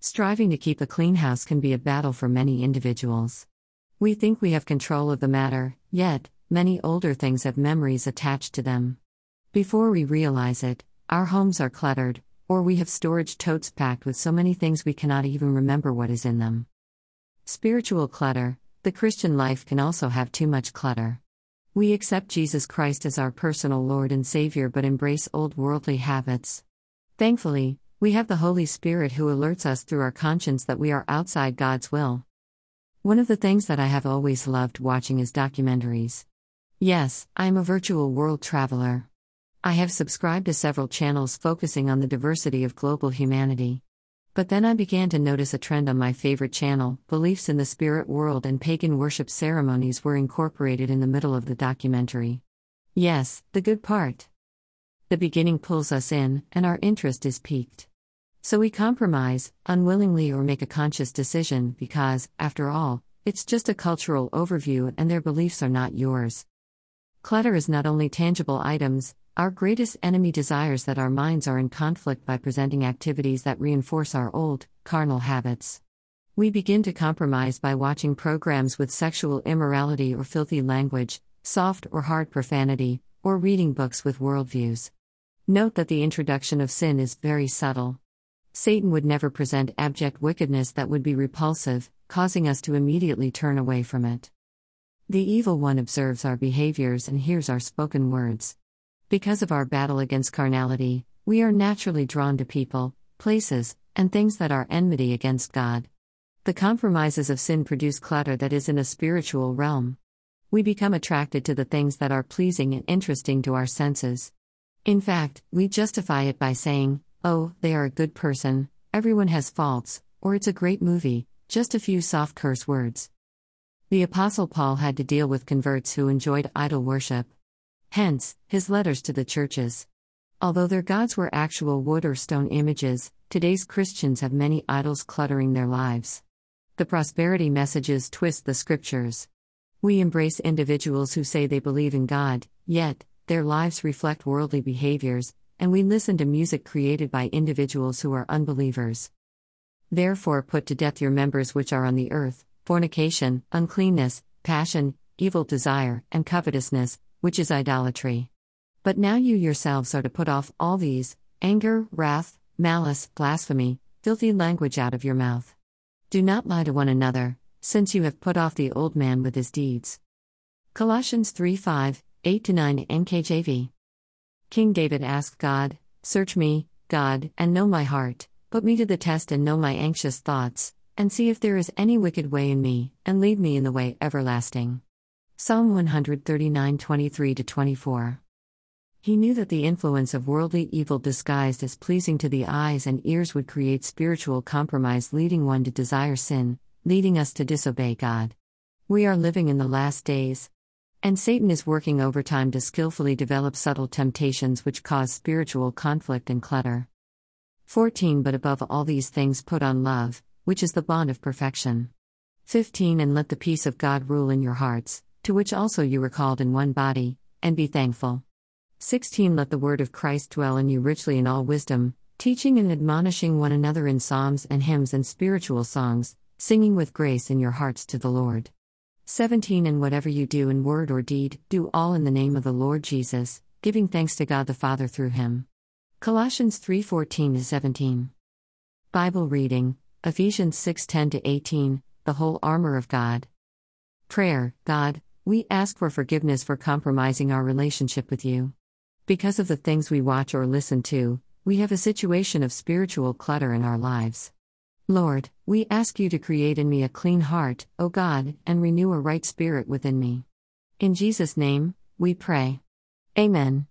Striving to keep a clean house can be a battle for many individuals. We think we have control of the matter, yet, many older things have memories attached to them. Before we realize it, our homes are cluttered, or we have storage totes packed with so many things we cannot even remember what is in them. Spiritual clutter The Christian life can also have too much clutter. We accept Jesus Christ as our personal Lord and Savior but embrace old worldly habits. Thankfully, we have the Holy Spirit who alerts us through our conscience that we are outside God's will. One of the things that I have always loved watching is documentaries. Yes, I am a virtual world traveler. I have subscribed to several channels focusing on the diversity of global humanity. But then I began to notice a trend on my favorite channel beliefs in the spirit world and pagan worship ceremonies were incorporated in the middle of the documentary. Yes, the good part. The beginning pulls us in, and our interest is piqued. So we compromise, unwillingly or make a conscious decision, because, after all, it's just a cultural overview and their beliefs are not yours. Clutter is not only tangible items, our greatest enemy desires that our minds are in conflict by presenting activities that reinforce our old, carnal habits. We begin to compromise by watching programs with sexual immorality or filthy language, soft or hard profanity, or reading books with worldviews. Note that the introduction of sin is very subtle. Satan would never present abject wickedness that would be repulsive, causing us to immediately turn away from it. The evil one observes our behaviors and hears our spoken words. Because of our battle against carnality, we are naturally drawn to people, places, and things that are enmity against God. The compromises of sin produce clutter that is in a spiritual realm. We become attracted to the things that are pleasing and interesting to our senses. In fact, we justify it by saying, oh, they are a good person, everyone has faults, or it's a great movie, just a few soft curse words. The Apostle Paul had to deal with converts who enjoyed idol worship. Hence, his letters to the churches. Although their gods were actual wood or stone images, today's Christians have many idols cluttering their lives. The prosperity messages twist the scriptures. We embrace individuals who say they believe in God, yet, their lives reflect worldly behaviors, and we listen to music created by individuals who are unbelievers. Therefore, put to death your members which are on the earth fornication, uncleanness, passion, evil desire, and covetousness, which is idolatry. But now you yourselves are to put off all these anger, wrath, malice, blasphemy, filthy language out of your mouth. Do not lie to one another, since you have put off the old man with his deeds. Colossians 3 5 8 9 NKJV. King David asked God, Search me, God, and know my heart, put me to the test and know my anxious thoughts, and see if there is any wicked way in me, and lead me in the way everlasting. Psalm 139 23 24. He knew that the influence of worldly evil disguised as pleasing to the eyes and ears would create spiritual compromise, leading one to desire sin, leading us to disobey God. We are living in the last days. And Satan is working overtime to skillfully develop subtle temptations which cause spiritual conflict and clutter. 14 But above all these things, put on love, which is the bond of perfection. 15 And let the peace of God rule in your hearts, to which also you were called in one body, and be thankful. 16 Let the word of Christ dwell in you richly in all wisdom, teaching and admonishing one another in psalms and hymns and spiritual songs, singing with grace in your hearts to the Lord. 17 And whatever you do in word or deed, do all in the name of the Lord Jesus, giving thanks to God the Father through him. Colossians 3:14 17. Bible reading: Ephesians 6:10 18, the whole armor of God. Prayer: God, we ask for forgiveness for compromising our relationship with you. Because of the things we watch or listen to, we have a situation of spiritual clutter in our lives. Lord, we ask you to create in me a clean heart, O God, and renew a right spirit within me. In Jesus' name, we pray. Amen.